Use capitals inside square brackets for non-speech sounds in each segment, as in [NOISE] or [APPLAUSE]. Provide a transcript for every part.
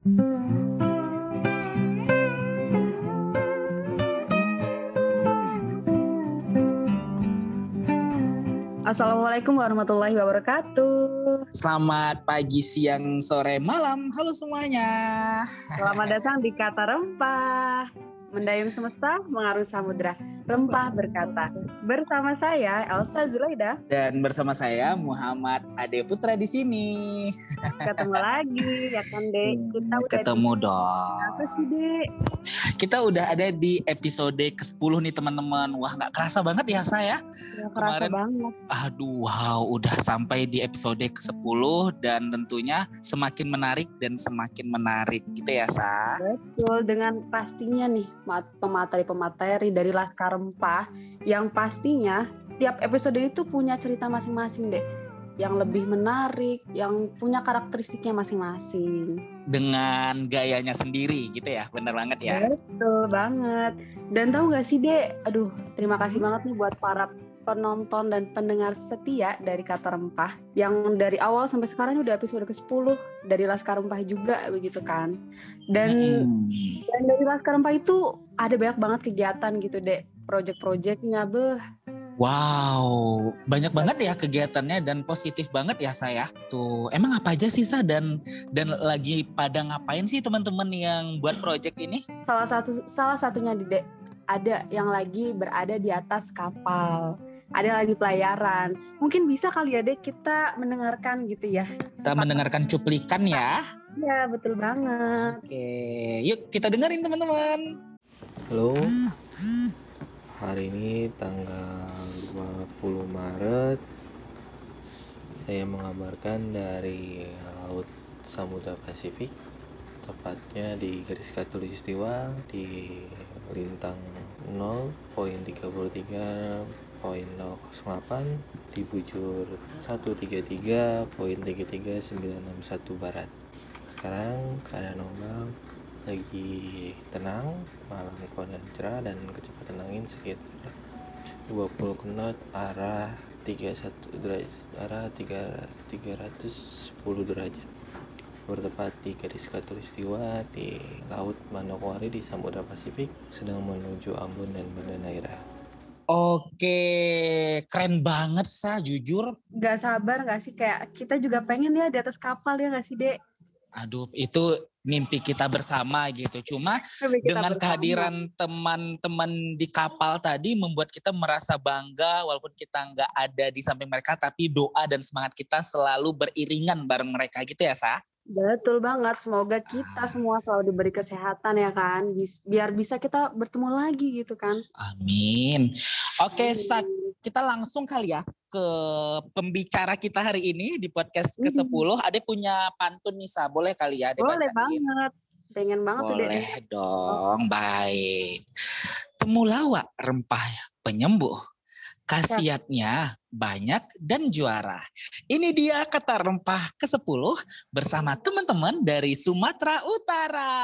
Assalamualaikum warahmatullahi wabarakatuh. Selamat pagi, siang, sore, malam. Halo semuanya. Selamat datang di Kata Rempah. Mendayung semesta, mengarungi samudra. Rempah berkata. Bersama saya Elsa Zulaida. Dan bersama saya Muhammad Ade Putra di sini. Ketemu lagi ya kan, Dek? Kita udah Ketemu dong. Apa sih, Dek? Kita udah ada di episode ke-10 nih teman-teman. Wah nggak kerasa banget ya saya. Ya, kerasa Kemarin- banget. Aduh, wow, udah sampai di episode ke-10 dan tentunya semakin menarik dan semakin menarik gitu ya, Sa. Betul, dengan pastinya nih mat- pemateri-pemateri dari Laskar Rempah yang pastinya tiap episode itu punya cerita masing-masing, Dek. Yang lebih menarik, yang punya karakteristiknya masing-masing. Dengan gayanya sendiri gitu ya, bener banget ya. Betul banget. Dan tahu gak sih, Dek? Aduh, terima kasih banget nih buat para penonton dan pendengar setia dari Kata Rempah yang dari awal sampai sekarang ini udah episode ke-10 dari Laskar Rempah juga begitu kan. Dan Mm-mm. dan dari Laskar Rempah itu ada banyak banget kegiatan gitu, Dek. Project-projectnya, beh. Wow, banyak banget ya kegiatannya dan positif banget ya saya. Tuh, emang apa aja sih Sa dan dan lagi pada ngapain sih teman-teman yang buat project ini? Salah satu salah satunya di Dek ada yang lagi berada di atas kapal. Ada lagi pelayaran. Mungkin bisa kali ya, Dek, kita mendengarkan gitu ya. Kita mendengarkan cuplikan ya. Ya, betul banget. Oke, yuk kita dengerin teman-teman. Halo. Hari ini tanggal 20 Maret saya mengabarkan dari Laut Samudra Pasifik tepatnya di garis katulistiwa di lintang 0.33.008 di bujur 133.33961 barat. Sekarang keadaan normal lagi tenang, malam keadaan cerah dan kecepatan angin sekitar 20 knot arah 31 derajat arah 3 310 derajat bertepat di garis katulistiwa di Laut Manokwari di Samudra Pasifik sedang menuju Ambon dan Banda Neira. Oke, keren banget Sa, jujur. Gak sabar gak sih? Kayak kita juga pengen ya di atas kapal ya gak sih, Dek? Aduh, itu mimpi kita bersama gitu. Cuma kita dengan bersama. kehadiran teman-teman di kapal tadi membuat kita merasa bangga walaupun kita nggak ada di samping mereka tapi doa dan semangat kita selalu beriringan bareng mereka gitu ya Sa? Betul banget. Semoga kita semua selalu diberi kesehatan ya kan. Biar bisa kita bertemu lagi gitu kan. Amin. Oke Sa, kita langsung kali ya ke pembicara kita hari ini di podcast Mhm. ke-10. Ade punya pantun nih Sa, boleh kali ya Ade Boleh bacain? banget. Pengen banget tuh, Dek. Boleh dong, baik. Temulawak rempah penyembuh. Khasiatnya banyak dan juara. Ini dia kata rempah ke-10 bersama teman-teman dari Sumatera Utara.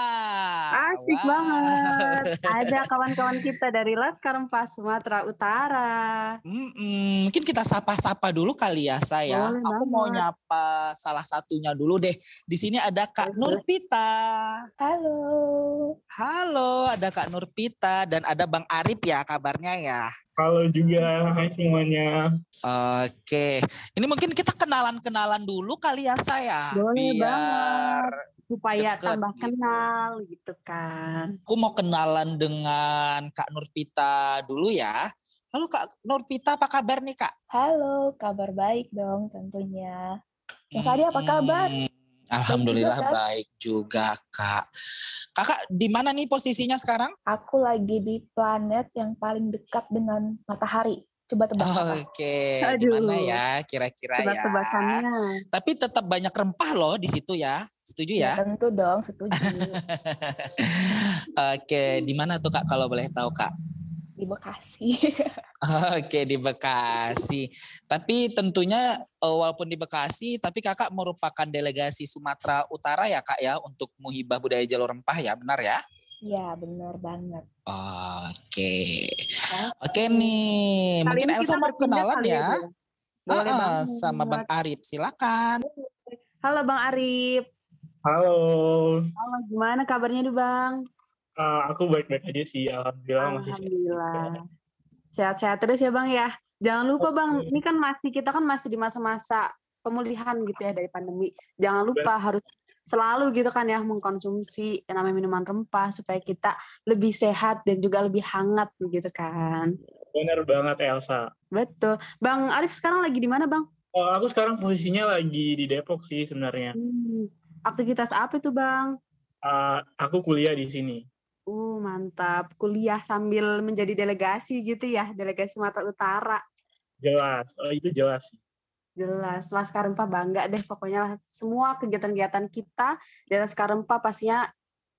Asik Wah. banget. [LAUGHS] Ada kawan-kawan kita dari Laskar Rempah Sumatera Utara. Mm-mm, mungkin kita sapa-sapa dulu kali ya saya. Boleh Aku mau nyapa salah satunya dulu deh. Di sini ada Kak. Nurpita. Halo. Halo, ada Kak Nurpita dan ada Bang Arif ya kabarnya ya. Halo juga, hai semuanya. Oke, ini mungkin kita kenalan-kenalan dulu kali ya saya. Boleh biar Supaya Deket tambah gitu. kenal gitu kan. aku mau kenalan dengan Kak Nurpita dulu ya. Halo Kak Nurpita, apa kabar nih Kak? Halo, kabar baik dong tentunya. Mas Adi apa kabar? Hmm, Alhamdulillah Baik juga, Kak. baik juga Kak. Kakak di mana nih posisinya sekarang? Aku lagi di planet yang paling dekat dengan matahari. Coba tebak apa? Oke, di Aduh. mana ya kira-kira ya? Tebak-tebakannya. Tapi tetap banyak rempah loh di situ ya. Setuju ya? Tentu dong, setuju. [LAUGHS] Oke, di mana tuh Kak kalau boleh tahu Kak? Di Bekasi. Oke di Bekasi. Tapi tentunya eh, walaupun di Bekasi, tapi kakak merupakan delegasi Sumatera Utara ya kak ya untuk Muhibah Budaya Jalur Rempah ya, benar ya? ya, benar banget. Oke, oke nih. Kali Mungkin Elsa mau kenalan kali ya? Boleh Ah, banget. sama Bang Arif, silakan. Halo Bang Arif. Halo. Halo, gimana kabarnya nih Bang? Uh, aku baik-baik aja sih. Alhamdulillah masih sehat. Sehat-sehat terus ya Bang ya. Jangan lupa Bang, ini kan masih kita kan masih di masa-masa pemulihan gitu ya dari pandemi. Jangan lupa harus selalu gitu kan ya mengkonsumsi yang namanya minuman rempah supaya kita lebih sehat dan juga lebih hangat begitu kan. Bener banget Elsa. Betul. Bang Arif sekarang lagi di mana Bang? Oh, aku sekarang posisinya lagi di Depok sih sebenarnya. Hmm, aktivitas apa itu Bang? Uh, aku kuliah di sini. Uh, mantap. Kuliah sambil menjadi delegasi gitu ya, delegasi Sumatera Utara. Jelas. Oh, itu jelas sih. Jelas, Laskar Rempa bangga deh pokoknya lah semua kegiatan-kegiatan kita dari Laskar Rempa pastinya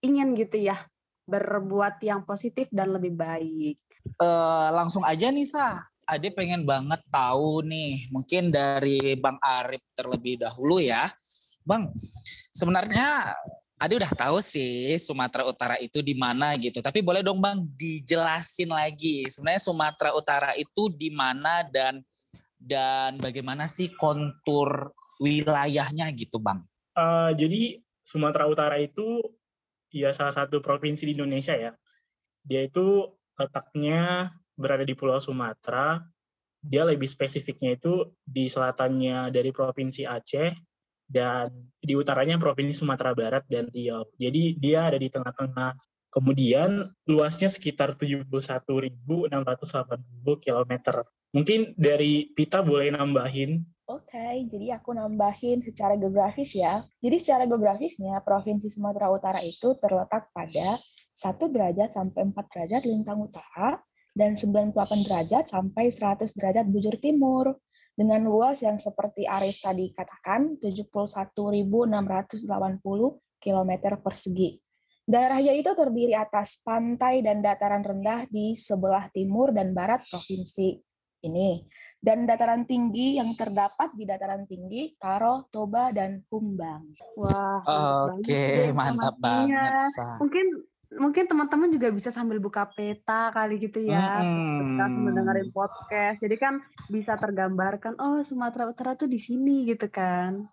ingin gitu ya berbuat yang positif dan lebih baik. Uh, langsung aja nih Sa, Ade pengen banget tahu nih, mungkin dari Bang Arif terlebih dahulu ya. Bang, sebenarnya Ade udah tahu sih Sumatera Utara itu di mana gitu. Tapi boleh dong Bang dijelasin lagi. Sebenarnya Sumatera Utara itu di mana dan dan bagaimana sih kontur wilayahnya gitu Bang? Uh, jadi Sumatera Utara itu ya salah satu provinsi di Indonesia ya. Dia itu letaknya berada di Pulau Sumatera, dia lebih spesifiknya itu di selatannya dari Provinsi Aceh dan di utaranya Provinsi Sumatera Barat dan Riau. Jadi dia ada di tengah-tengah. Kemudian luasnya sekitar 71.680 km. Mungkin dari Pita boleh nambahin Oke, okay, jadi aku nambahin secara geografis ya. Jadi secara geografisnya, Provinsi Sumatera Utara itu terletak pada 1 derajat sampai 4 derajat lintang utara dan 98 derajat sampai 100 derajat bujur timur dengan luas yang seperti Arif tadi katakan 71.680 km persegi. Daerahnya itu terdiri atas pantai dan dataran rendah di sebelah timur dan barat provinsi ini dan dataran tinggi yang terdapat di dataran tinggi Karo, Toba, dan Humbang. Wah, oke, okay, mantap banget. Mungkin mungkin teman-teman juga bisa sambil buka peta kali gitu ya, hmm. mendengarin podcast. Jadi kan bisa tergambarkan, oh Sumatera Utara tuh di sini gitu kan.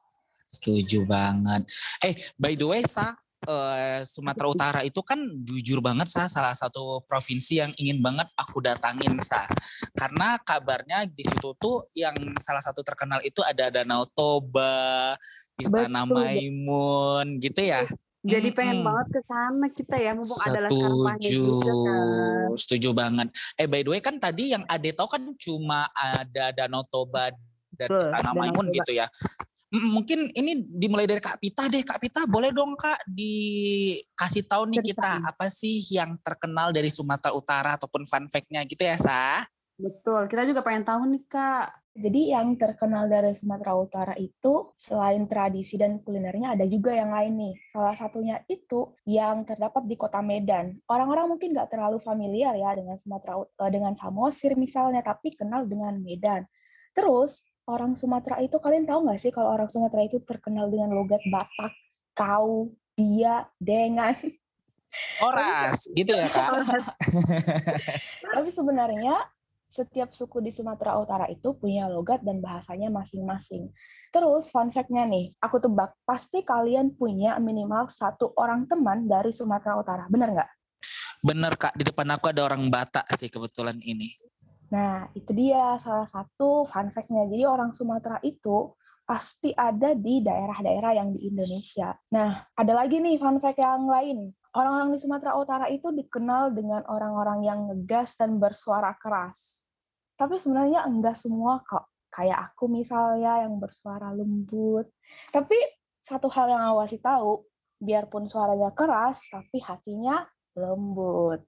Setuju banget. Eh, by the way, Sa, uh, Sumatera Utara itu kan jujur banget sa salah satu provinsi yang ingin banget aku datangin sa karena kabarnya di situ tuh yang salah satu terkenal itu ada Danau Toba, Istana Betul. Maimun gitu ya. Jadi pengen hmm. banget ke sana kita ya, mumpung adalah Setuju, kan. setuju banget. Eh by the way kan tadi yang Ade tahu kan cuma ada Danau Toba dan Betul, Istana Maimun gitu ya. Mungkin ini dimulai dari Kak Pita deh. Kak Pita boleh dong Kak dikasih tahu nih kita apa sih yang terkenal dari Sumatera Utara ataupun fun fact-nya gitu ya, Sa? Betul, kita juga pengen tahu nih Kak. Jadi yang terkenal dari Sumatera Utara itu selain tradisi dan kulinernya ada juga yang lain nih. Salah satunya itu yang terdapat di kota Medan. Orang-orang mungkin nggak terlalu familiar ya dengan Sumatera eh, dengan Samosir misalnya, tapi kenal dengan Medan. Terus orang Sumatera itu kalian tahu nggak sih kalau orang Sumatera itu terkenal dengan logat Batak, kau, dia, dengan. Oras, gitu ya kak. [LAUGHS] Tapi sebenarnya setiap suku di Sumatera Utara itu punya logat dan bahasanya masing-masing. Terus fun fact-nya nih, aku tebak, pasti kalian punya minimal satu orang teman dari Sumatera Utara, bener nggak? Bener kak, di depan aku ada orang Batak sih kebetulan ini. Nah, itu dia salah satu fun fact-nya. Jadi orang Sumatera itu pasti ada di daerah-daerah yang di Indonesia. Nah, ada lagi nih fun fact yang lain. Orang-orang di Sumatera Utara itu dikenal dengan orang-orang yang ngegas dan bersuara keras tapi sebenarnya enggak semua kok. Kayak aku misalnya yang bersuara lembut. Tapi satu hal yang awasi tahu biarpun suaranya keras tapi hatinya lembut.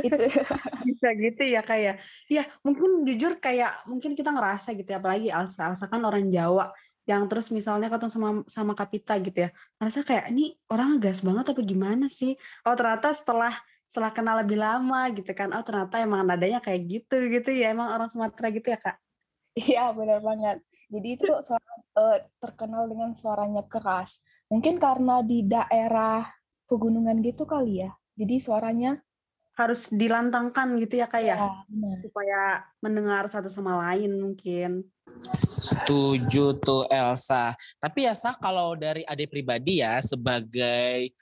Itu. [LAUGHS] Bisa gitu ya kayak ya? ya mungkin jujur kayak mungkin kita ngerasa gitu ya apalagi Alsa Alsa kan orang Jawa yang terus misalnya ketemu sama sama Kapita gitu ya ngerasa kayak ini orang gas banget apa gimana sih? Oh ternyata setelah setelah kenal lebih lama gitu kan oh ternyata emang nadanya kayak gitu gitu ya emang orang Sumatera gitu ya kak? Iya benar banget. Jadi itu suara, uh, terkenal dengan suaranya keras. Mungkin karena di daerah pegunungan gitu kali ya. Jadi suaranya harus dilantangkan gitu ya kak ya, ya supaya mendengar satu sama lain mungkin. Setuju tuh Elsa. Tapi ya Sa kalau dari adik pribadi ya sebagai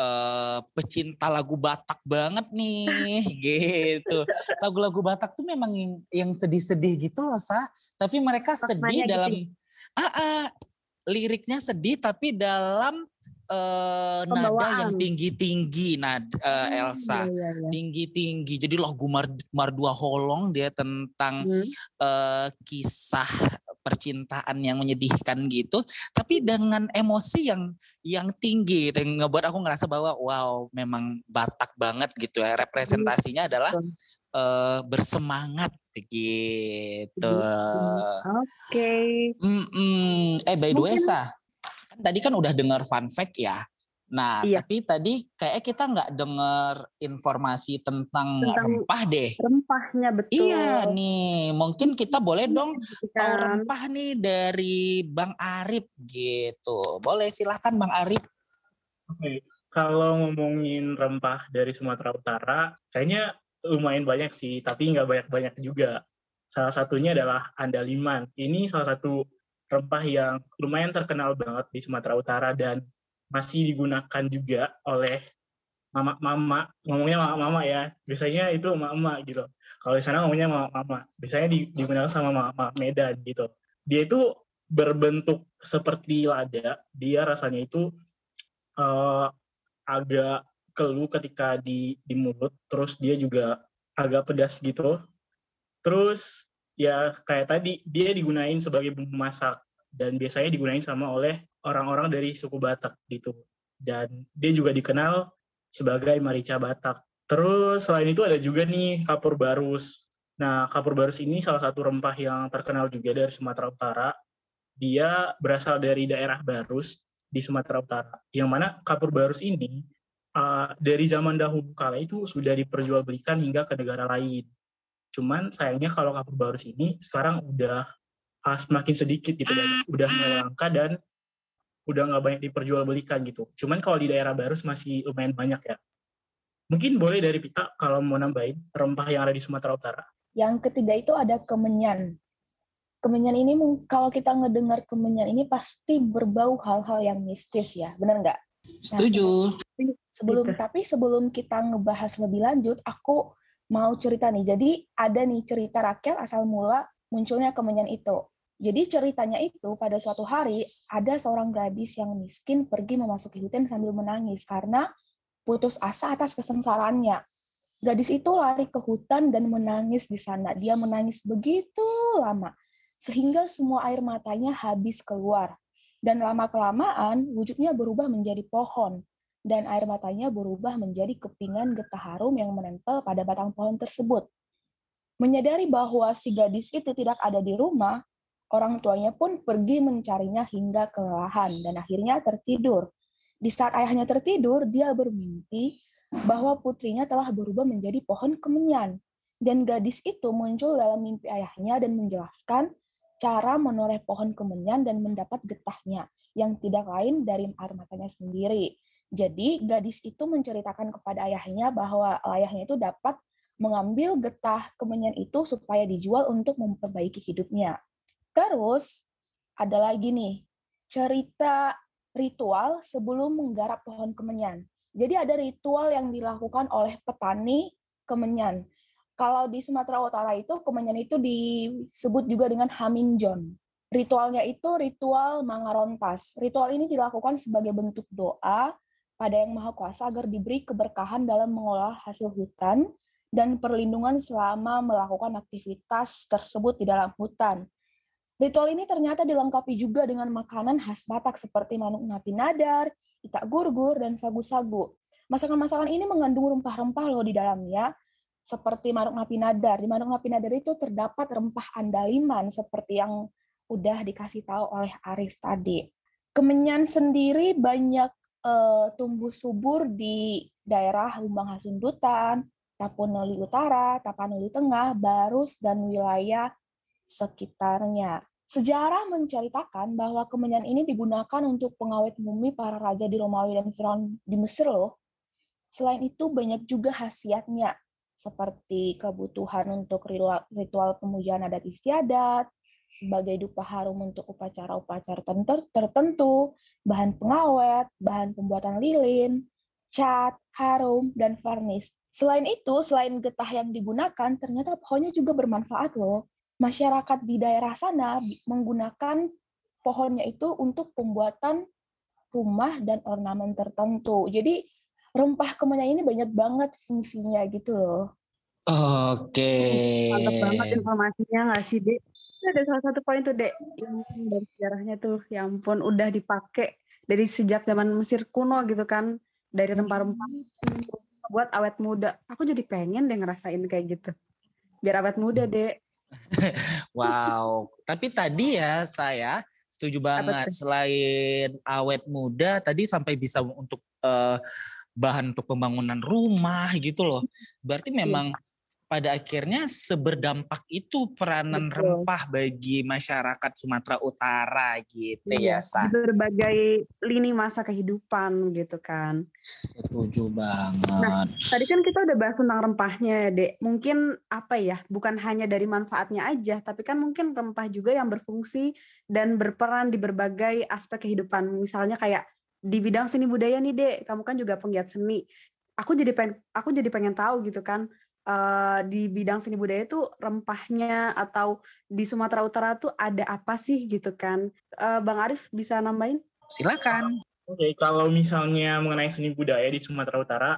uh, pecinta lagu Batak banget nih [LAUGHS] gitu. Lagu-lagu Batak tuh memang yang, yang sedih-sedih gitu loh Sa. Tapi mereka sedih gitu dalam gitu. ah, ah liriknya sedih tapi dalam uh, nada yang tinggi-tinggi nada uh, Elsa tinggi-tinggi. Iya, iya, tinggi-tinggi jadi lagu Mar Mardua Holong dia tentang hmm. uh, kisah percintaan yang menyedihkan gitu tapi dengan emosi yang yang tinggi gitu, yang ngebuat aku ngerasa bahwa wow memang Batak banget gitu ya representasinya adalah uh, bersemangat begitu. Oke. Okay. Mm -mm. Eh by the way Sa, kan tadi kan udah dengar fun fact ya. Nah, iya. tapi tadi kayak kita nggak dengar informasi tentang, tentang rempah deh. Rempahnya betul. Iya nih, mungkin kita boleh dong tahu rempah nih dari Bang Arif gitu. Boleh silahkan Bang Arif. Oke, kalau ngomongin rempah dari Sumatera Utara, kayaknya lumayan banyak sih, tapi nggak banyak-banyak juga. Salah satunya adalah andaliman. Ini salah satu rempah yang lumayan terkenal banget di Sumatera Utara dan masih digunakan juga oleh mama-mama, ngomongnya mama-mama ya. Biasanya itu mama gitu. Kalau di sana ngomongnya mama-mama. Biasanya digunakan sama mama Medan gitu. Dia itu berbentuk seperti lada. Dia rasanya itu uh, agak keluh ketika di di mulut. Terus dia juga agak pedas gitu. Terus ya kayak tadi dia digunain sebagai bumbu masak dan biasanya digunain sama oleh orang-orang dari suku Batak gitu. Dan dia juga dikenal sebagai marica Batak. Terus selain itu ada juga nih kapur barus. Nah, kapur barus ini salah satu rempah yang terkenal juga dari Sumatera Utara. Dia berasal dari daerah Barus di Sumatera Utara. Yang mana kapur barus ini uh, dari zaman dahulu kala itu sudah diperjualbelikan hingga ke negara lain. Cuman sayangnya kalau kapur barus ini sekarang udah uh, semakin sedikit gitu dan udah langka dan udah nggak banyak diperjualbelikan gitu. Cuman kalau di daerah Barus masih lumayan banyak ya. Mungkin boleh dari Pita kalau mau nambahin rempah yang ada di Sumatera Utara. Yang ketiga itu ada kemenyan. Kemenyan ini kalau kita ngedengar kemenyan ini pasti berbau hal-hal yang mistis ya, benar nggak? Setuju. Nah, sebelum gitu. tapi sebelum kita ngebahas lebih lanjut, aku mau cerita nih. Jadi ada nih cerita rakyat asal mula munculnya kemenyan itu. Jadi ceritanya itu pada suatu hari ada seorang gadis yang miskin pergi memasuki hutan sambil menangis karena putus asa atas kesengsaraannya. Gadis itu lari ke hutan dan menangis di sana. Dia menangis begitu lama sehingga semua air matanya habis keluar. Dan lama-kelamaan wujudnya berubah menjadi pohon dan air matanya berubah menjadi kepingan getah harum yang menempel pada batang pohon tersebut. Menyadari bahwa si gadis itu tidak ada di rumah, Orang tuanya pun pergi mencarinya hingga kelelahan dan akhirnya tertidur. Di saat ayahnya tertidur, dia bermimpi bahwa putrinya telah berubah menjadi pohon kemenyan. Dan gadis itu muncul dalam mimpi ayahnya dan menjelaskan cara menoreh pohon kemenyan dan mendapat getahnya, yang tidak lain dari air matanya sendiri. Jadi gadis itu menceritakan kepada ayahnya bahwa ayahnya itu dapat mengambil getah kemenyan itu supaya dijual untuk memperbaiki hidupnya. Terus ada lagi nih cerita ritual sebelum menggarap pohon kemenyan. Jadi ada ritual yang dilakukan oleh petani kemenyan. Kalau di Sumatera Utara itu kemenyan itu disebut juga dengan haminjon. Ritualnya itu ritual mangarontas. Ritual ini dilakukan sebagai bentuk doa pada Yang Maha Kuasa agar diberi keberkahan dalam mengolah hasil hutan dan perlindungan selama melakukan aktivitas tersebut di dalam hutan. Ritual ini ternyata dilengkapi juga dengan makanan khas Batak seperti manuk napi nadar, itak gurgur, dan sagu-sagu. Masakan-masakan ini mengandung rempah-rempah loh di dalamnya, seperti manuk napi nadar. Di manuk napi nadar itu terdapat rempah andaliman seperti yang udah dikasih tahu oleh Arif tadi. Kemenyan sendiri banyak uh, tumbuh subur di daerah Lumbang Hasundutan, Tapanuli Utara, Tapanuli Tengah, Barus, dan wilayah sekitarnya. Sejarah menceritakan bahwa kemenyan ini digunakan untuk pengawet mumi para raja di Romawi dan Firaun di Mesir loh. Selain itu banyak juga khasiatnya seperti kebutuhan untuk ritual, pemujaan adat istiadat, sebagai dupa harum untuk upacara-upacara tertentu, bahan pengawet, bahan pembuatan lilin, cat, harum, dan varnish. Selain itu, selain getah yang digunakan, ternyata pohonnya juga bermanfaat loh. Masyarakat di daerah sana menggunakan pohonnya itu untuk pembuatan rumah dan ornamen tertentu. Jadi rempah kemenyan ini banyak banget fungsinya gitu loh. Oke. Mantap banget informasinya nggak sih, Dek? Ada salah satu poin tuh, Dek. Yang dari sejarahnya tuh, yang pun udah dipakai dari sejak zaman Mesir kuno gitu kan. Dari rempah-rempah buat awet muda. Aku jadi pengen deh ngerasain kayak gitu. Biar awet muda, Dek. [LAUGHS] wow. Tapi tadi ya saya setuju banget. Selain awet muda, tadi sampai bisa untuk uh, bahan untuk pembangunan rumah gitu loh. Berarti iya. memang pada akhirnya seberdampak itu peranan Betul. rempah bagi masyarakat Sumatera Utara gitu iya, ya, Sa. Berbagai lini masa kehidupan gitu kan. Setuju banget. Nah, tadi kan kita udah bahas tentang rempahnya ya, Dek. Mungkin apa ya, bukan hanya dari manfaatnya aja, tapi kan mungkin rempah juga yang berfungsi dan berperan di berbagai aspek kehidupan. Misalnya kayak di bidang seni budaya nih, Dek. Kamu kan juga penggiat seni. Aku jadi pengen aku jadi pengen tahu gitu kan uh, di bidang seni budaya itu rempahnya atau di Sumatera Utara tuh ada apa sih gitu kan? Uh, Bang Arif bisa nambahin? Silakan. Oke, okay, kalau misalnya mengenai seni budaya di Sumatera Utara,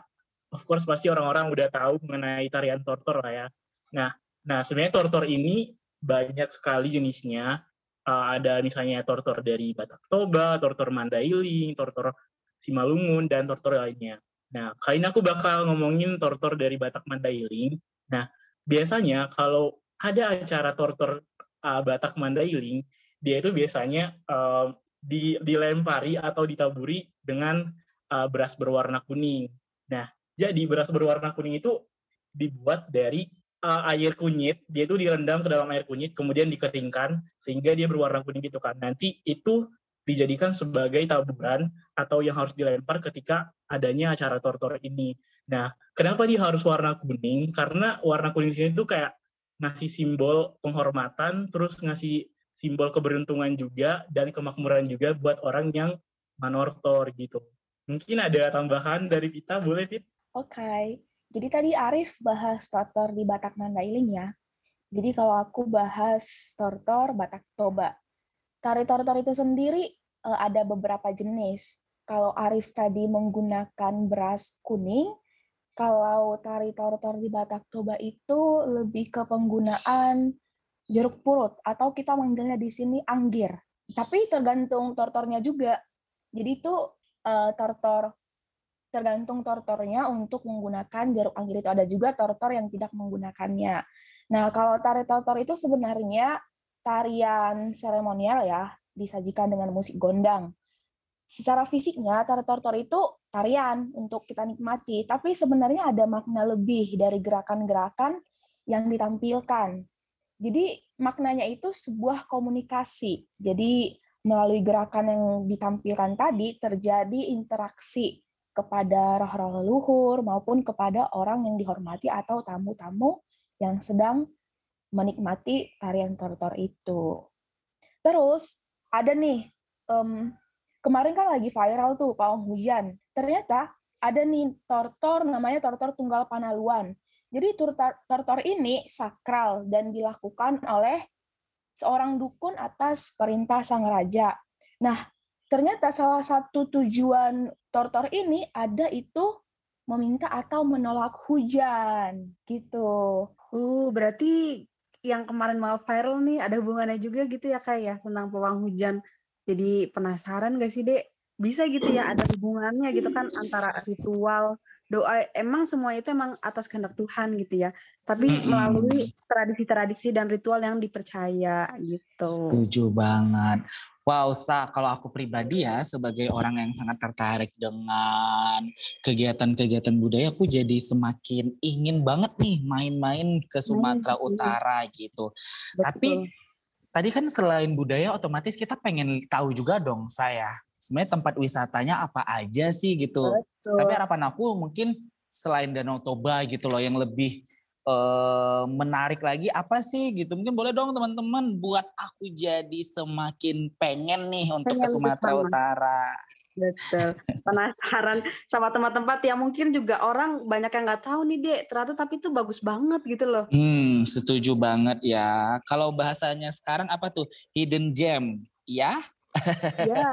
of course pasti orang-orang udah tahu mengenai tarian tortor lah ya. Nah, nah sebenarnya tortor ini banyak sekali jenisnya. Uh, ada misalnya tortor dari Batak Toba, tortor Mandailing, tortor Simalungun, dan tortor lainnya. Nah, kali ini aku bakal ngomongin tortor dari Batak Mandailing. Nah, biasanya kalau ada acara tortor uh, Batak Mandailing, dia itu biasanya uh, di, dilempari atau ditaburi dengan uh, beras berwarna kuning. Nah, jadi beras berwarna kuning itu dibuat dari uh, air kunyit, dia itu direndam ke dalam air kunyit, kemudian dikeringkan sehingga dia berwarna kuning gitu kan. Nanti itu dijadikan sebagai taburan atau yang harus dilempar ketika adanya acara tortor ini. Nah, kenapa dia harus warna kuning? Karena warna kuning di sini tuh kayak ngasih simbol penghormatan, terus ngasih simbol keberuntungan juga dan kemakmuran juga buat orang yang manortor gitu. Mungkin ada tambahan dari Vita, boleh Vita? Oke, okay. jadi tadi Arif bahas tortor di Batak Mandailing ya. Jadi kalau aku bahas tortor Batak Toba. Tari tortor itu sendiri uh, ada beberapa jenis. Kalau Arif tadi menggunakan beras kuning, kalau tari tortor di Batak Toba itu lebih ke penggunaan jeruk purut atau kita manggilnya di sini anggir. Tapi tergantung tortornya juga. Jadi itu uh, tortor tergantung tortornya untuk menggunakan jeruk anggir itu ada juga tortor yang tidak menggunakannya. Nah, kalau tari tortor itu sebenarnya tarian seremonial ya, disajikan dengan musik gondang. Secara fisiknya, tari tortor itu tarian untuk kita nikmati, tapi sebenarnya ada makna lebih dari gerakan-gerakan yang ditampilkan. Jadi maknanya itu sebuah komunikasi. Jadi melalui gerakan yang ditampilkan tadi terjadi interaksi kepada roh-roh leluhur maupun kepada orang yang dihormati atau tamu-tamu yang sedang menikmati tarian tortor itu. Terus ada nih, um, kemarin kan lagi viral tuh pawang hujan. Ternyata ada nih tortor namanya tortor tunggal panaluan. Jadi tortor ini sakral dan dilakukan oleh seorang dukun atas perintah sang raja. Nah, ternyata salah satu tujuan tortor ini ada itu meminta atau menolak hujan gitu. Uh, berarti yang kemarin mau viral nih ada hubungannya juga gitu ya kayak ya tentang pawang hujan. Jadi penasaran gak sih dek? Bisa gitu ya ada hubungannya gitu kan antara ritual doa emang semua itu emang atas kehendak Tuhan gitu ya. Tapi melalui tradisi-tradisi dan ritual yang dipercaya gitu. Setuju banget. Wow, Sa, kalau aku pribadi ya sebagai orang yang sangat tertarik dengan kegiatan-kegiatan budaya, aku jadi semakin ingin banget nih main-main ke Sumatera hmm, Utara gitu. Betul. Tapi tadi kan selain budaya otomatis kita pengen tahu juga dong saya sebenarnya tempat wisatanya apa aja sih gitu. Betul. Tapi harapan aku mungkin selain Danau Toba gitu loh yang lebih uh, menarik lagi apa sih gitu. Mungkin boleh dong teman-teman buat aku jadi semakin pengen nih untuk pengen ke Sumatera Utara. Betul. Penasaran sama tempat-tempat yang mungkin juga orang banyak yang nggak tahu nih, Dek. Ternyata tapi itu bagus banget gitu loh. Hmm, setuju banget ya. Kalau bahasanya sekarang apa tuh? Hidden gem, ya? Ya.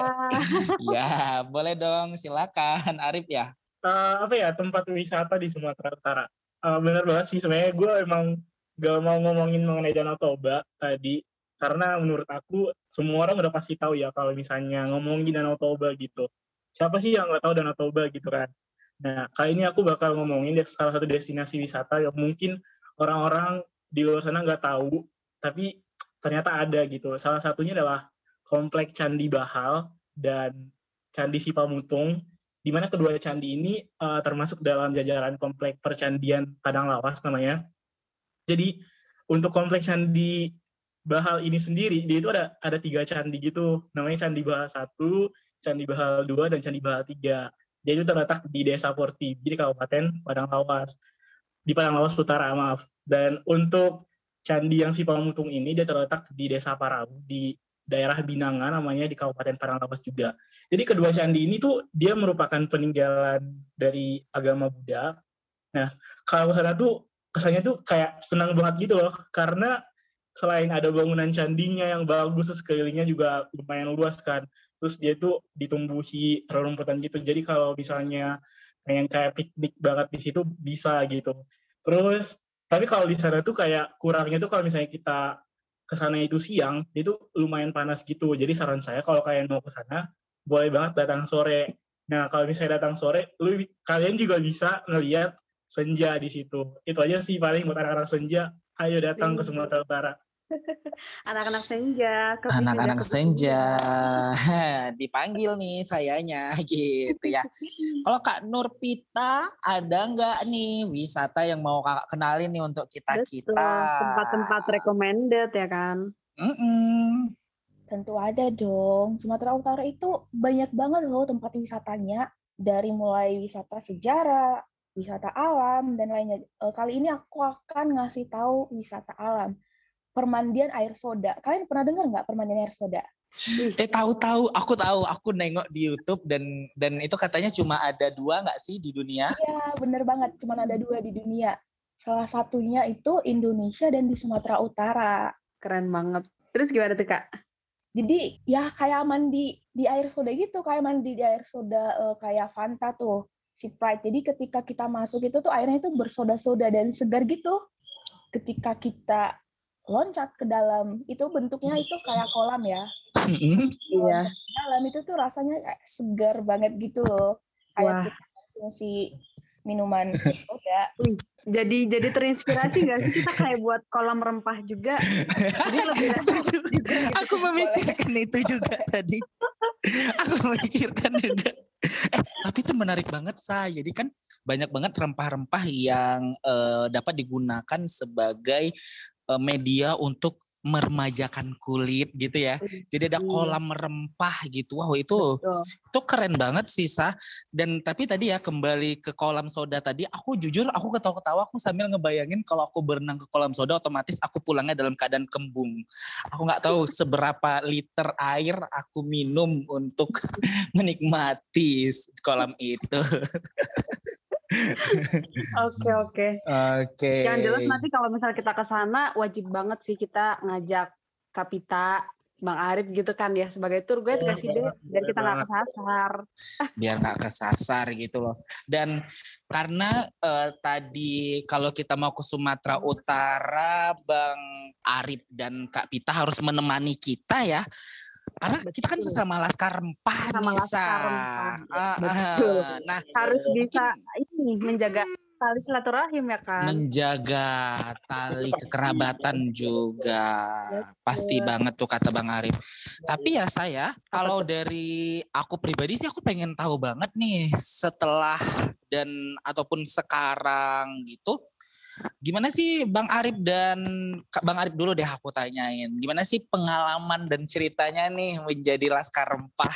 [LAUGHS] ya, boleh dong. Silakan, Arif ya. Uh, apa ya tempat wisata di Sumatera Utara? Uh, bener banget sih sebenarnya gue emang gak mau ngomongin mengenai Danau Toba tadi karena menurut aku semua orang udah pasti tahu ya kalau misalnya ngomongin Danau Toba gitu siapa sih yang nggak tahu Danau Toba gitu kan nah kali ini aku bakal ngomongin salah satu destinasi wisata yang mungkin orang-orang di luar sana nggak tahu tapi ternyata ada gitu salah satunya adalah komplek Candi Bahal dan Candi Sipamutung di mana kedua candi ini uh, termasuk dalam jajaran komplek percandian Padang Lawas namanya jadi untuk kompleks candi Bahal ini sendiri dia itu ada ada tiga candi gitu namanya Candi Bahal satu, Candi Bahal dua dan Candi Bahal tiga. Dia itu terletak di Desa Porti di Kabupaten Padang Lawas di Padang Lawas Utara maaf. Dan untuk candi yang si Pamutung ini dia terletak di Desa Parabu di daerah Binangan namanya di Kabupaten Padang Lawas juga. Jadi kedua candi ini tuh dia merupakan peninggalan dari agama Buddha. Nah, kalau sana tuh kesannya tuh kayak senang banget gitu loh karena selain ada bangunan candinya yang bagus terus kelilingnya juga lumayan luas kan terus dia tuh ditumbuhi rerumputan gitu jadi kalau misalnya pengen kayak piknik banget di situ bisa gitu terus tapi kalau di sana tuh kayak kurangnya tuh kalau misalnya kita ke sana itu siang itu lumayan panas gitu. Jadi saran saya kalau kalian mau ke sana boleh banget datang sore. Nah kalau misalnya datang sore lu kalian juga bisa ngelihat senja di situ. Itu aja sih paling buat anak-anak senja. Ayo datang ke Sumatera Utara anak-anak senja anak-anak senja. [LAUGHS] Dipanggil nih sayanya [LAUGHS] gitu ya. Kalau Kak Nurpita ada nggak nih wisata yang mau Kakak kenalin nih untuk kita kita tempat-tempat recommended ya kan? Mm -mm. tentu ada dong. Sumatera Utara itu banyak banget loh tempat wisatanya. Dari mulai wisata sejarah wisata alam dan lainnya. Eh, kali ini aku akan ngasih tahu wisata alam permandian air soda. Kalian pernah dengar nggak permandian air soda? Eh tahu-tahu, aku tahu, aku nengok di YouTube dan dan itu katanya cuma ada dua nggak sih di dunia? Iya, bener banget, cuma ada dua di dunia. Salah satunya itu Indonesia dan di Sumatera Utara. Keren banget. Terus gimana tuh kak? Jadi ya kayak mandi di air soda gitu, kayak mandi di air soda uh, kayak Fanta tuh, si Sprite. Jadi ketika kita masuk itu tuh airnya itu bersoda-soda dan segar gitu. Ketika kita loncat ke dalam. Itu bentuknya itu kayak kolam ya. Iya. Dalam itu tuh rasanya kayak segar banget gitu loh. Kayak kita konsumsi minuman [LAUGHS] soda. Jadi jadi terinspirasi gak sih kita kayak buat kolam rempah juga? Jadi lebih [LAUGHS] setuju. juga gitu. aku memikirkan itu juga tadi. Aku memikirkan juga eh tapi itu menarik banget saya jadi kan banyak banget rempah-rempah yang uh, dapat digunakan sebagai uh, media untuk meremajakan kulit gitu ya. Jadi ada iya. kolam rempah gitu. Wow, itu Betul. itu keren banget sih Sa. Dan tapi tadi ya kembali ke kolam soda tadi, aku jujur aku ketawa-ketawa aku sambil ngebayangin kalau aku berenang ke kolam soda otomatis aku pulangnya dalam keadaan kembung. Aku nggak tahu [LAUGHS] seberapa liter air aku minum untuk [LAUGHS] menikmati kolam itu. [LAUGHS] [LAUGHS] Oke oke. Oke. Yang jelas nanti kalau misalnya kita ke sana wajib banget sih kita ngajak Kapita, Bang Arif gitu kan ya sebagai tour guide oh, kasih deh biar kita nggak kesasar. [LAUGHS] Biar nggak kesasar gitu loh. Dan karena uh, tadi kalau kita mau ke Sumatera Utara, Bang Arif dan Kak Pita harus menemani kita ya karena Betul. kita kan sesama laskar rempah sama laskar rempah. Ah, Betul. Nah, harus bisa ini menjaga tali silaturahim ya kan. Menjaga tali kekerabatan juga. Pasti banget tuh kata Bang Arif. Tapi ya saya kalau dari aku pribadi sih aku pengen tahu banget nih setelah dan ataupun sekarang gitu Gimana sih Bang Arif dan Bang Arif dulu deh aku tanyain. Gimana sih pengalaman dan ceritanya nih menjadi laskar rempah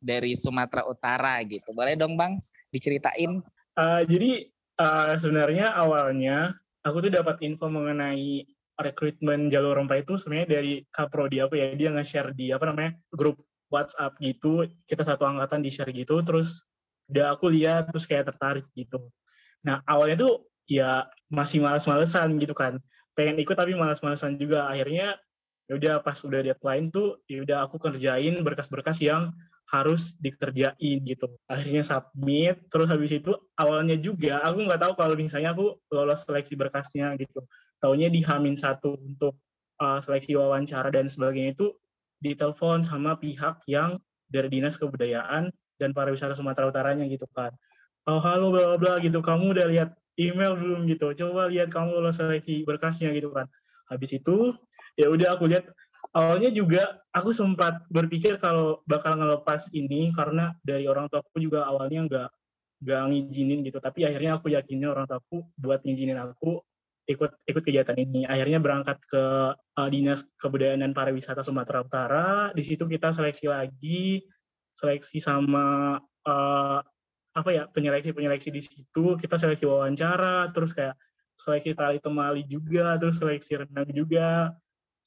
dari Sumatera Utara gitu. Boleh dong Bang diceritain? Uh, jadi uh, sebenarnya awalnya aku tuh dapat info mengenai rekrutmen jalur rempah itu sebenarnya dari kaprodi aku ya dia nge-share di apa namanya grup WhatsApp gitu. Kita satu angkatan di share gitu terus udah aku lihat terus kayak tertarik gitu. Nah awalnya tuh ya masih malas-malesan gitu kan. Pengen ikut tapi malas-malesan juga. Akhirnya ya udah pas udah deadline tuh ya udah aku kerjain berkas-berkas yang harus dikerjain gitu. Akhirnya submit terus habis itu awalnya juga aku nggak tahu kalau misalnya aku lolos seleksi berkasnya gitu. Taunya di Hamin satu untuk uh, seleksi wawancara dan sebagainya itu ditelepon sama pihak yang dari dinas kebudayaan dan pariwisata Sumatera Utaranya gitu kan. Oh halo bla bla gitu. Kamu udah lihat email belum? gitu. Coba lihat kamu lolos seleksi berkasnya gitu kan. Habis itu ya udah aku lihat awalnya juga aku sempat berpikir kalau bakal ngelepas ini karena dari orang tua aku juga awalnya nggak nggak ngizinin gitu. Tapi akhirnya aku yakinin orang tua aku buat ngizinin aku ikut ikut kegiatan ini. Akhirnya berangkat ke uh, dinas kebudayaan dan pariwisata Sumatera Utara. Di situ kita seleksi lagi seleksi sama uh, apa ya penyeleksi penyeleksi di situ. Kita seleksi wawancara terus kayak seleksi tali temali juga terus seleksi renang juga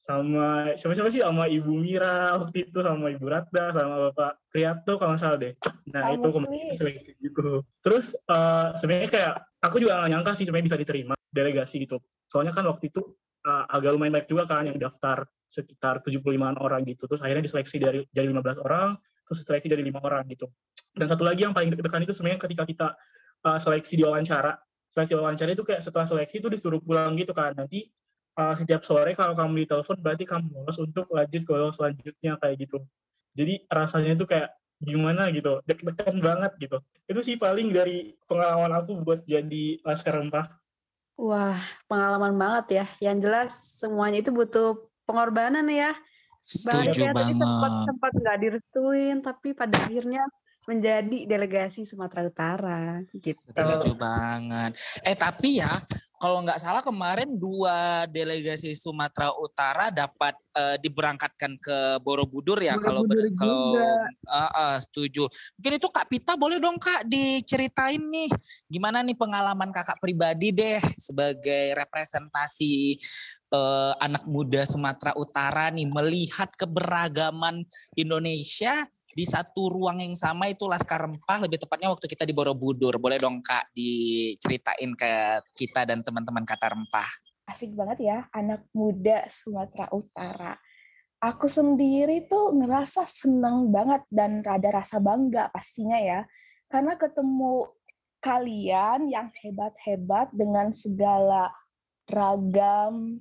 sama siapa-siapa sih sama Ibu Mira waktu itu sama Ibu Ratda sama Bapak Priyato kalau nggak salah deh. Nah itu kemarin seleksi gitu. Terus uh, sebenarnya kayak aku juga nggak nyangka sih sebenarnya bisa diterima delegasi gitu. Soalnya kan waktu itu uh, agak lumayan banyak juga kan yang daftar sekitar 75 orang gitu. Terus akhirnya diseleksi dari jadi 15 orang, terus seleksi dari lima orang gitu. Dan satu lagi yang paling deg-degan itu sebenarnya ketika kita uh, seleksi di wawancara. Seleksi wawancara itu kayak setelah seleksi itu disuruh pulang gitu kan. Nanti uh, setiap sore kalau kamu ditelepon berarti kamu lolos untuk lanjut ke selanjutnya kayak gitu. Jadi rasanya itu kayak gimana gitu, deg-degan banget gitu. Itu sih paling dari pengalaman aku buat jadi laskar rempah. Wah, pengalaman banget ya. Yang jelas semuanya itu butuh pengorbanan ya. Setuju banget. Sempat sempat nggak direstuin, tapi pada akhirnya menjadi delegasi Sumatera Utara gitu. Setuju banget. Eh tapi ya kalau nggak salah kemarin dua delegasi Sumatera Utara dapat uh, diberangkatkan ke Borobudur ya kalau kalau uh, uh, setuju. Mungkin itu Kak Pita boleh dong Kak diceritain nih gimana nih pengalaman Kakak pribadi deh sebagai representasi uh, anak muda Sumatera Utara nih melihat keberagaman Indonesia di satu ruang yang sama itu Laskar Rempah lebih tepatnya waktu kita di Borobudur. Boleh dong Kak diceritain ke kita dan teman-teman Kata Rempah. Asik banget ya anak muda Sumatera Utara. Aku sendiri tuh ngerasa seneng banget dan rada rasa bangga pastinya ya. Karena ketemu kalian yang hebat-hebat dengan segala ragam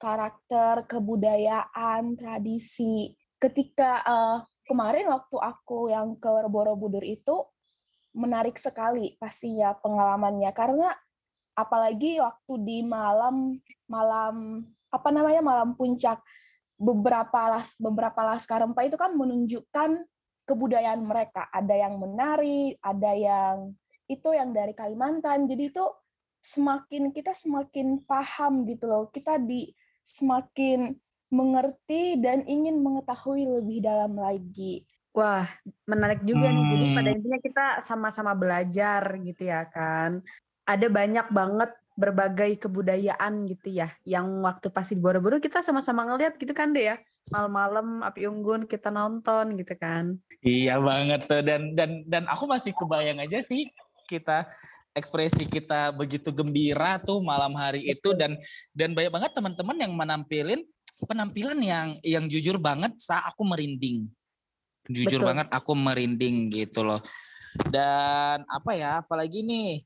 karakter, kebudayaan, tradisi. Ketika uh, kemarin waktu aku yang ke Borobudur itu menarik sekali pastinya pengalamannya. Karena apalagi waktu di malam malam apa namanya malam puncak beberapa las beberapa laskar rempah itu kan menunjukkan kebudayaan mereka. Ada yang menari ada yang itu yang dari Kalimantan. Jadi itu semakin kita semakin paham gitu loh. Kita di semakin mengerti dan ingin mengetahui lebih dalam lagi. Wah, menarik juga hmm. nih. Jadi pada hmm. intinya kita sama-sama belajar gitu ya kan. Ada banyak banget berbagai kebudayaan gitu ya. Yang waktu pasti di Borobudur kita sama-sama ngeliat gitu kan deh ya. Malam-malam api unggun kita nonton gitu kan. Iya banget tuh dan dan dan aku masih kebayang aja sih kita ekspresi kita begitu gembira tuh malam hari itu dan dan banyak banget teman-teman yang menampilin penampilan yang yang jujur banget saat aku merinding. Jujur Betul. banget aku merinding gitu loh. Dan apa ya, apalagi nih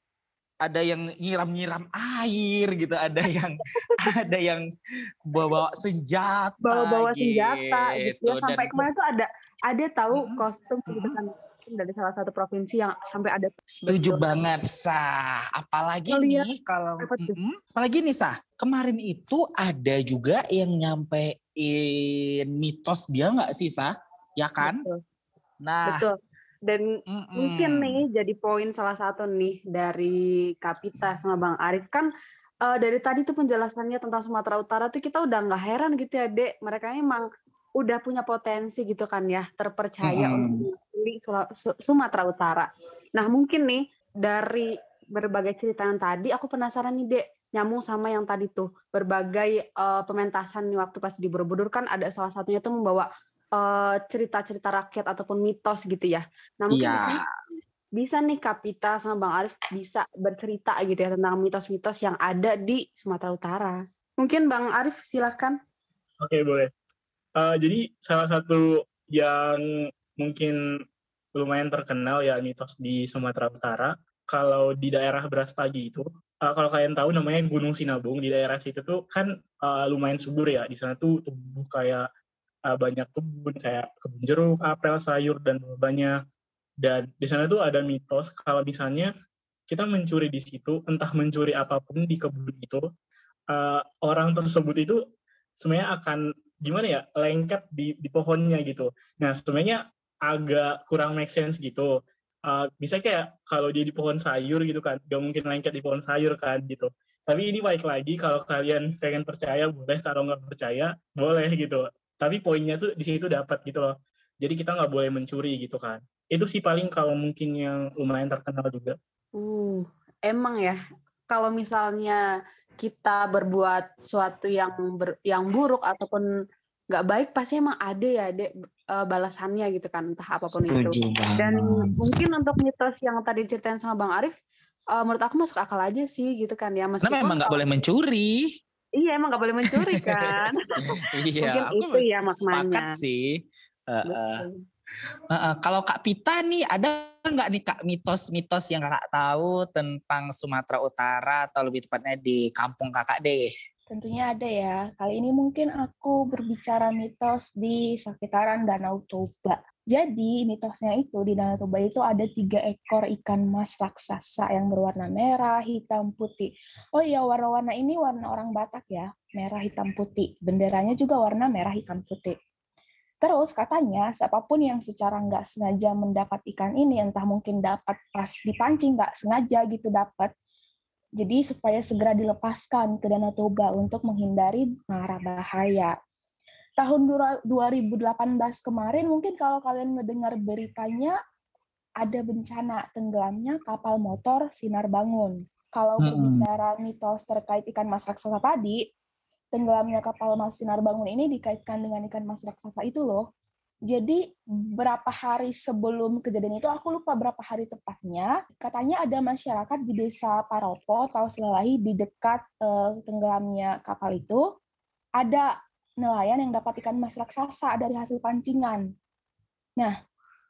ada yang nyiram-nyiram air gitu, ada yang [LAUGHS] ada yang bawa senjata bawa-bawa gitu. senjata gitu. Ya, sampai Dan, kemarin tuh ada ada tahu kostum gitu kan dari salah satu provinsi yang sampai ada setuju banget sah. Apalagi Kalian, nih kalau mm, apalagi nih sah. Kemarin itu ada juga yang nyampein mitos dia nggak sih sah? Ya kan? Betul. nah betul. Dan -mm. mungkin nih jadi poin salah satu nih dari Kapita sama Bang Arif kan uh, dari tadi tuh penjelasannya tentang Sumatera Utara tuh kita udah nggak heran gitu ya dek. Mereka emang udah punya potensi gitu kan ya terpercaya hmm. untuk di Sumatera Utara. Nah mungkin nih dari berbagai cerita yang tadi aku penasaran nih dek nyambung sama yang tadi tuh berbagai uh, pementasan nih waktu pas di Borobudur kan ada salah satunya tuh membawa uh, cerita-cerita rakyat ataupun mitos gitu ya. Nah mungkin di sini bisa nih Kapita sama Bang Arif bisa bercerita gitu ya tentang mitos-mitos yang ada di Sumatera Utara. Mungkin Bang Arif silahkan. Oke, boleh. Eh, jadi salah satu yang mungkin lumayan terkenal ya mitos di Sumatera Utara, kalau di daerah Brastagi itu, eh, kalau kalian tahu namanya Gunung Sinabung, di daerah situ tuh kan eh, lumayan subur ya. Di sana tuh tumbuh kayak eh, banyak kebun, kayak kebun jeruk, apel, sayur, dan banyak. Dan di sana tuh ada mitos kalau misalnya kita mencuri di situ, entah mencuri apa pun di kebun itu, eh, orang tersebut itu sebenarnya akan gimana ya lengket di, di pohonnya gitu. Nah sebenarnya agak kurang make sense gitu. Uh, bisa kayak kalau dia di pohon sayur gitu kan, gak mungkin lengket di pohon sayur kan gitu. Tapi ini baik lagi kalau kalian pengen percaya boleh, kalau nggak percaya boleh gitu. Tapi poinnya tuh di situ dapat gitu loh. Jadi kita nggak boleh mencuri gitu kan. Itu sih paling kalau mungkin yang lumayan terkenal juga. Uh, emang ya kalau misalnya kita berbuat sesuatu yang ber- yang buruk ataupun nggak baik pasti emang ada ya dek eh, balasannya gitu kan entah apa pun itu. Setuju Dan banget. mungkin untuk mitos yang tadi diceritain sama Bang Arif, eh, menurut aku masuk akal aja sih gitu kan ya. Meskipun memang nggak kalau- boleh mencuri. Iya emang nggak boleh mencuri [LAUGHS] kan. iya, Mungkin aku itu ya sepakat maknanya. sih. Heeh. Betul. Heeh, kalau Kak Pita nih ada nggak nih Kak mitos-mitos yang Kakak tahu tentang Sumatera Utara atau lebih tepatnya di kampung Kakak deh? Tentunya ada ya. Kali ini mungkin aku berbicara mitos di sekitaran Danau Toba. Jadi mitosnya itu di Danau Toba itu ada tiga ekor ikan mas raksasa yang berwarna merah, hitam, putih. Oh iya, warna-warna ini warna orang Batak ya, merah, hitam, putih. Benderanya juga warna merah, hitam, putih. Terus katanya siapa pun yang secara nggak sengaja mendapat ikan ini, entah mungkin dapat pas dipancing nggak sengaja gitu dapat, jadi supaya segera dilepaskan ke Danau Toba untuk menghindari mara bahaya. Tahun dura- 2018 kemarin mungkin kalau kalian mendengar beritanya ada bencana tenggelamnya kapal motor Sinar Bangun. Kalau Mm-mm. berbicara mitos terkait ikan mas raksasa tadi, tenggelamnya kapal mas Sinar Bangun ini dikaitkan dengan ikan mas raksasa itu loh. Jadi berapa hari sebelum kejadian itu, aku lupa berapa hari tepatnya, katanya ada masyarakat di desa Paropo atau Selalahi di dekat eh, tenggelamnya kapal itu, ada nelayan yang dapat ikan mas raksasa dari hasil pancingan. Nah,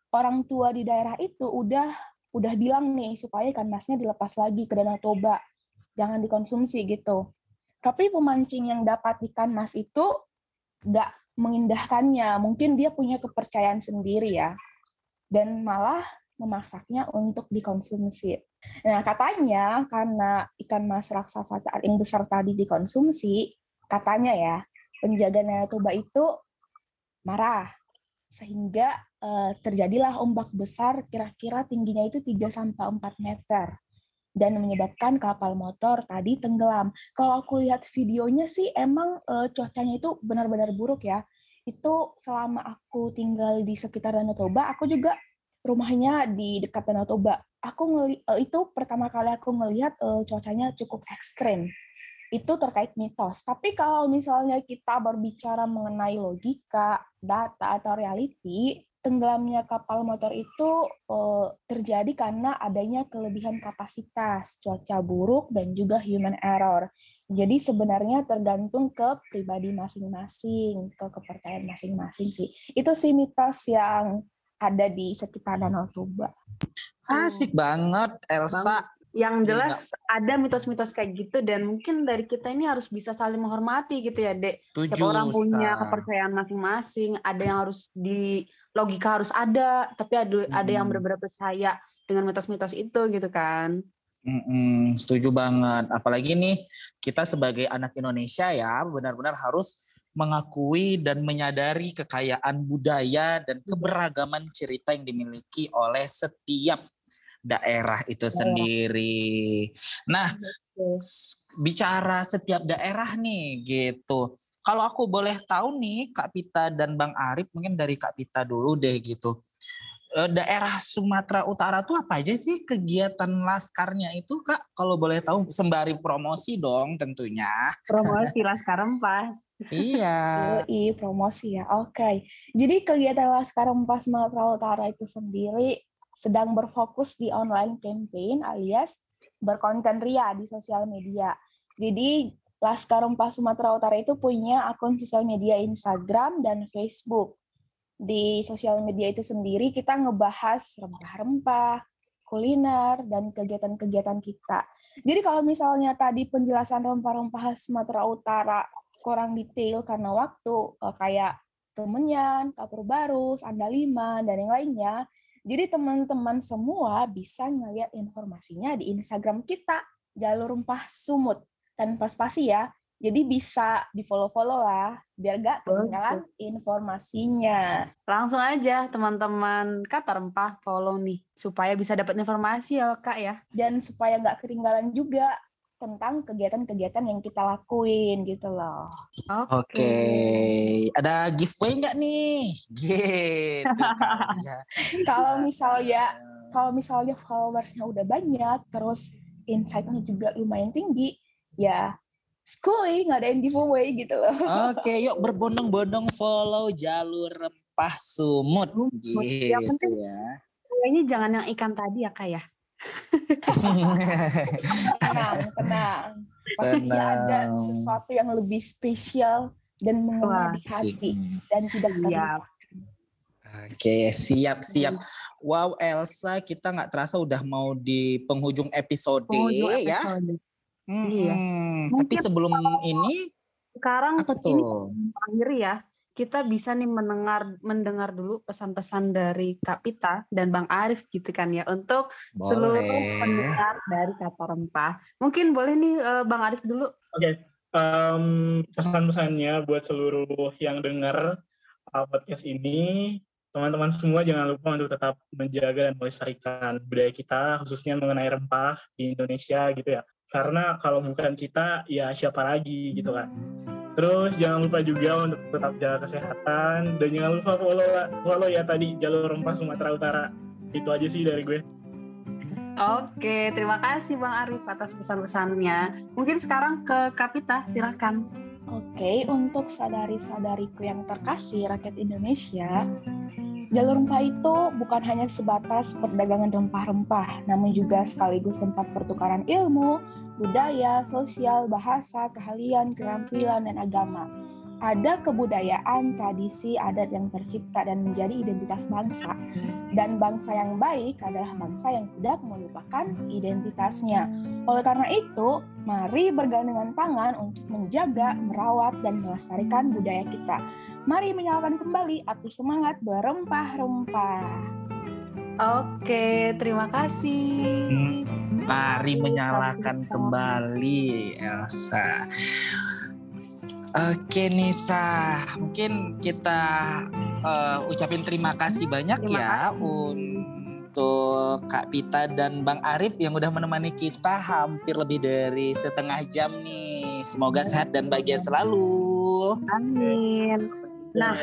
orang tua di daerah itu udah udah bilang nih supaya ikan masnya dilepas lagi ke Danau Toba, jangan dikonsumsi gitu. Tapi pemancing yang dapat ikan mas itu nggak mengindahkannya. Mungkin dia punya kepercayaan sendiri ya. Dan malah memasaknya untuk dikonsumsi. Nah, katanya karena ikan mas raksasa yang besar tadi dikonsumsi, katanya ya, penjaga Danau Toba itu marah. Sehingga eh, terjadilah ombak besar kira-kira tingginya itu 3 sampai 4 meter dan menyebabkan kapal motor tadi tenggelam. Kalau aku lihat videonya sih emang eh, cuacanya itu benar-benar buruk ya. Itu selama aku tinggal di sekitar Danau Toba, aku juga rumahnya di dekat Danau Toba. Aku ngeli eh, itu pertama kali aku melihat eh, cuacanya cukup ekstrim. Itu terkait mitos. Tapi kalau misalnya kita berbicara mengenai logika, data atau reality, tenggelamnya kapal motor itu eh, terjadi karena adanya kelebihan kapasitas, cuaca buruk, dan juga human error. Jadi sebenarnya tergantung ke pribadi masing-masing, ke kepercayaan masing-masing sih. Itu sih mitos yang ada di sekitar Danau Toba. Asik banget Elsa. Yang jelas ada mitos-mitos kayak gitu dan mungkin dari kita ini harus bisa saling menghormati gitu ya, Dek. Setuju. Setiap orang punya Sta. kepercayaan masing-masing, ada yang harus di logika harus ada, tapi ada ada yang benar-benar percaya dengan mitos-mitos itu gitu kan. Mm-mm, setuju banget. Apalagi nih kita sebagai anak Indonesia ya benar-benar harus mengakui dan menyadari kekayaan budaya dan keberagaman cerita yang dimiliki oleh setiap daerah itu sendiri. Nah, bicara setiap daerah nih gitu. Kalau aku boleh tahu nih Kak Pita dan Bang Arif mungkin dari Kak Pita dulu deh gitu. eh, daerah Sumatera Utara tuh apa aja sih kegiatan laskarnya itu kak? Kalau boleh tahu sembari promosi dong tentunya. Promosi Laskar Rempah. iya. Yoi, promosi ya. Oke. Jadi kegiatan Laskar Rempah Sumatera Utara itu sendiri sedang berfokus di online campaign alias berkonten ria di sosial media. Jadi Laskar Rempah Sumatera Utara itu punya akun sosial media Instagram dan Facebook. Di sosial media itu sendiri kita ngebahas rempah-rempah, kuliner, dan kegiatan-kegiatan kita. Jadi kalau misalnya tadi penjelasan rempah-rempah Sumatera Utara kurang detail karena waktu, eh, kayak Kemenyan, Kapur Barus, Andaliman, dan yang lainnya, jadi teman-teman semua bisa ngeliat informasinya di Instagram kita, Jalur Rempah Sumut tanpa spasi ya. Jadi bisa di follow-follow lah, biar gak ketinggalan informasinya. Langsung aja teman-teman kata rempah follow nih supaya bisa dapat informasi ya kak ya. Dan supaya nggak ketinggalan juga tentang kegiatan-kegiatan yang kita lakuin gitu loh. Oke, ada giveaway nggak nih? Gitu. kan, ya. [LAUGHS] Kalau misalnya kalau misalnya followersnya udah banyak, terus insight-nya juga lumayan tinggi, ya skuy ngadain giveaway gitu loh. Oke, yuk berbondong-bondong follow jalur rempah sumut. Sumut. Gitu Yang penting- ya. Kayaknya jangan yang ikan tadi ya kak ya. Tenang, tenang. Pasti ada Tenang. sesuatu yang lebih spesial dan mengena di hati dan tidak Siap. terlupakan. Oke, siap siap. Wow, Elsa, kita nggak terasa udah mau di penghujung episode, Penghujung ya. episode. Mm-mm. Iya. Tapi sebelum ini Sekarang apa ini tuh? terakhir ya, kita bisa nih mendengar mendengar dulu pesan-pesan dari Kak Pita dan Bang Arif gitu kan ya untuk seluruh Boleh. pendengar dari kata rempah. Mungkin boleh nih eh, Bang Arif dulu. Oke, em, pesan-pesannya buat seluruh yang dengar uh, podcast ini, teman-teman semua jangan lupa untuk tetap menjaga dan melestarikan budaya kita, khususnya mengenai rempah di Indonesia gitu ya. Karena kalau bukan kita, ya siapa lagi gitu kan. Terus jangan lupa juga untuk tetap jaga kesehatan dan jangan lupa follow follow ya tadi jalur rempah Sumatera Utara. Itu aja sih dari gue. Oke, terima kasih Bang Arif atas pesan-pesannya. Mungkin sekarang ke Kak Pita, silakan. Oke, untuk sadari-sadariku yang terkasih rakyat Indonesia, jalur rempah itu bukan hanya sebatas perdagangan rempah-rempah, namun juga sekaligus tempat pertukaran ilmu, budaya, sosial, bahasa, keahlian, keterampilan, dan agama. Ada kebudayaan, tradisi, adat yang tercipta dan menjadi identitas bangsa. Dan bangsa yang baik adalah bangsa yang tidak melupakan identitasnya. Oleh karena itu, mari bergandengan tangan untuk menjaga, merawat, dan melestarikan budaya kita. Mari menyalakan kembali api semangat berempah-rempah. Oke, terima kasih. Mari menyalakan kembali Elsa. Oke Nisa, mungkin kita eh, ucapin terima kasih banyak Terima ya kasih. untuk Kak Pita dan Bang Arif yang udah menemani kita hampir lebih dari setengah jam nih. Semoga sehat dan bahagia selalu. Amin. Nah,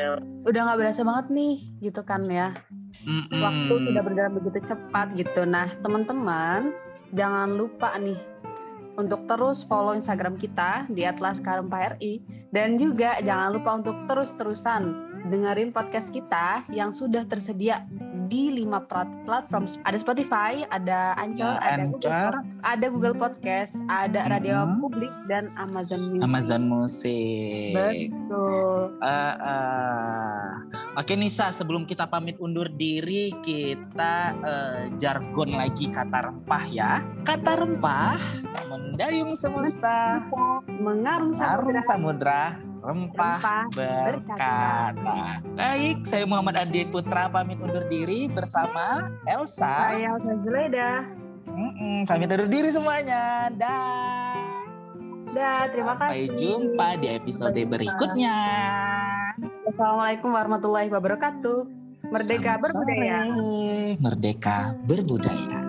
udah nggak berasa banget nih, gitu kan ya. Mm-mm. Waktu tidak berjalan begitu cepat gitu. Nah, teman-teman, jangan lupa nih untuk terus follow Instagram kita di @laskar4ri dan juga jangan lupa untuk terus-terusan dengerin podcast kita yang sudah tersedia di lima plat- platform. Ada Spotify, ada Anchor, Ya, ada Google, Anchor. ada Google Podcast, ada Radio Mhm. Publik dan Amazon Music. Amazon Musik. Betul. Eh, eh. Oke Nisa, sebelum kita pamit undur diri, kita eh, jargon lagi kata rempah ya. Kata rempah, mendayung semesta, Mengarung arung samudra, samudra, rempah rempah berkata. Baik, saya Muhammad Adi Putra pamit undur diri bersama Elsa. Saya Elsa Zuleda. Mm-mm, pamit undur diri semuanya. Dah. Dah, terima Sampai kasih. jumpa di episode Sampai jumpa. berikutnya. Assalamualaikum warahmatullahi wabarakatuh. Merdeka Selamat berbudaya. sore. Merdeka berbudaya.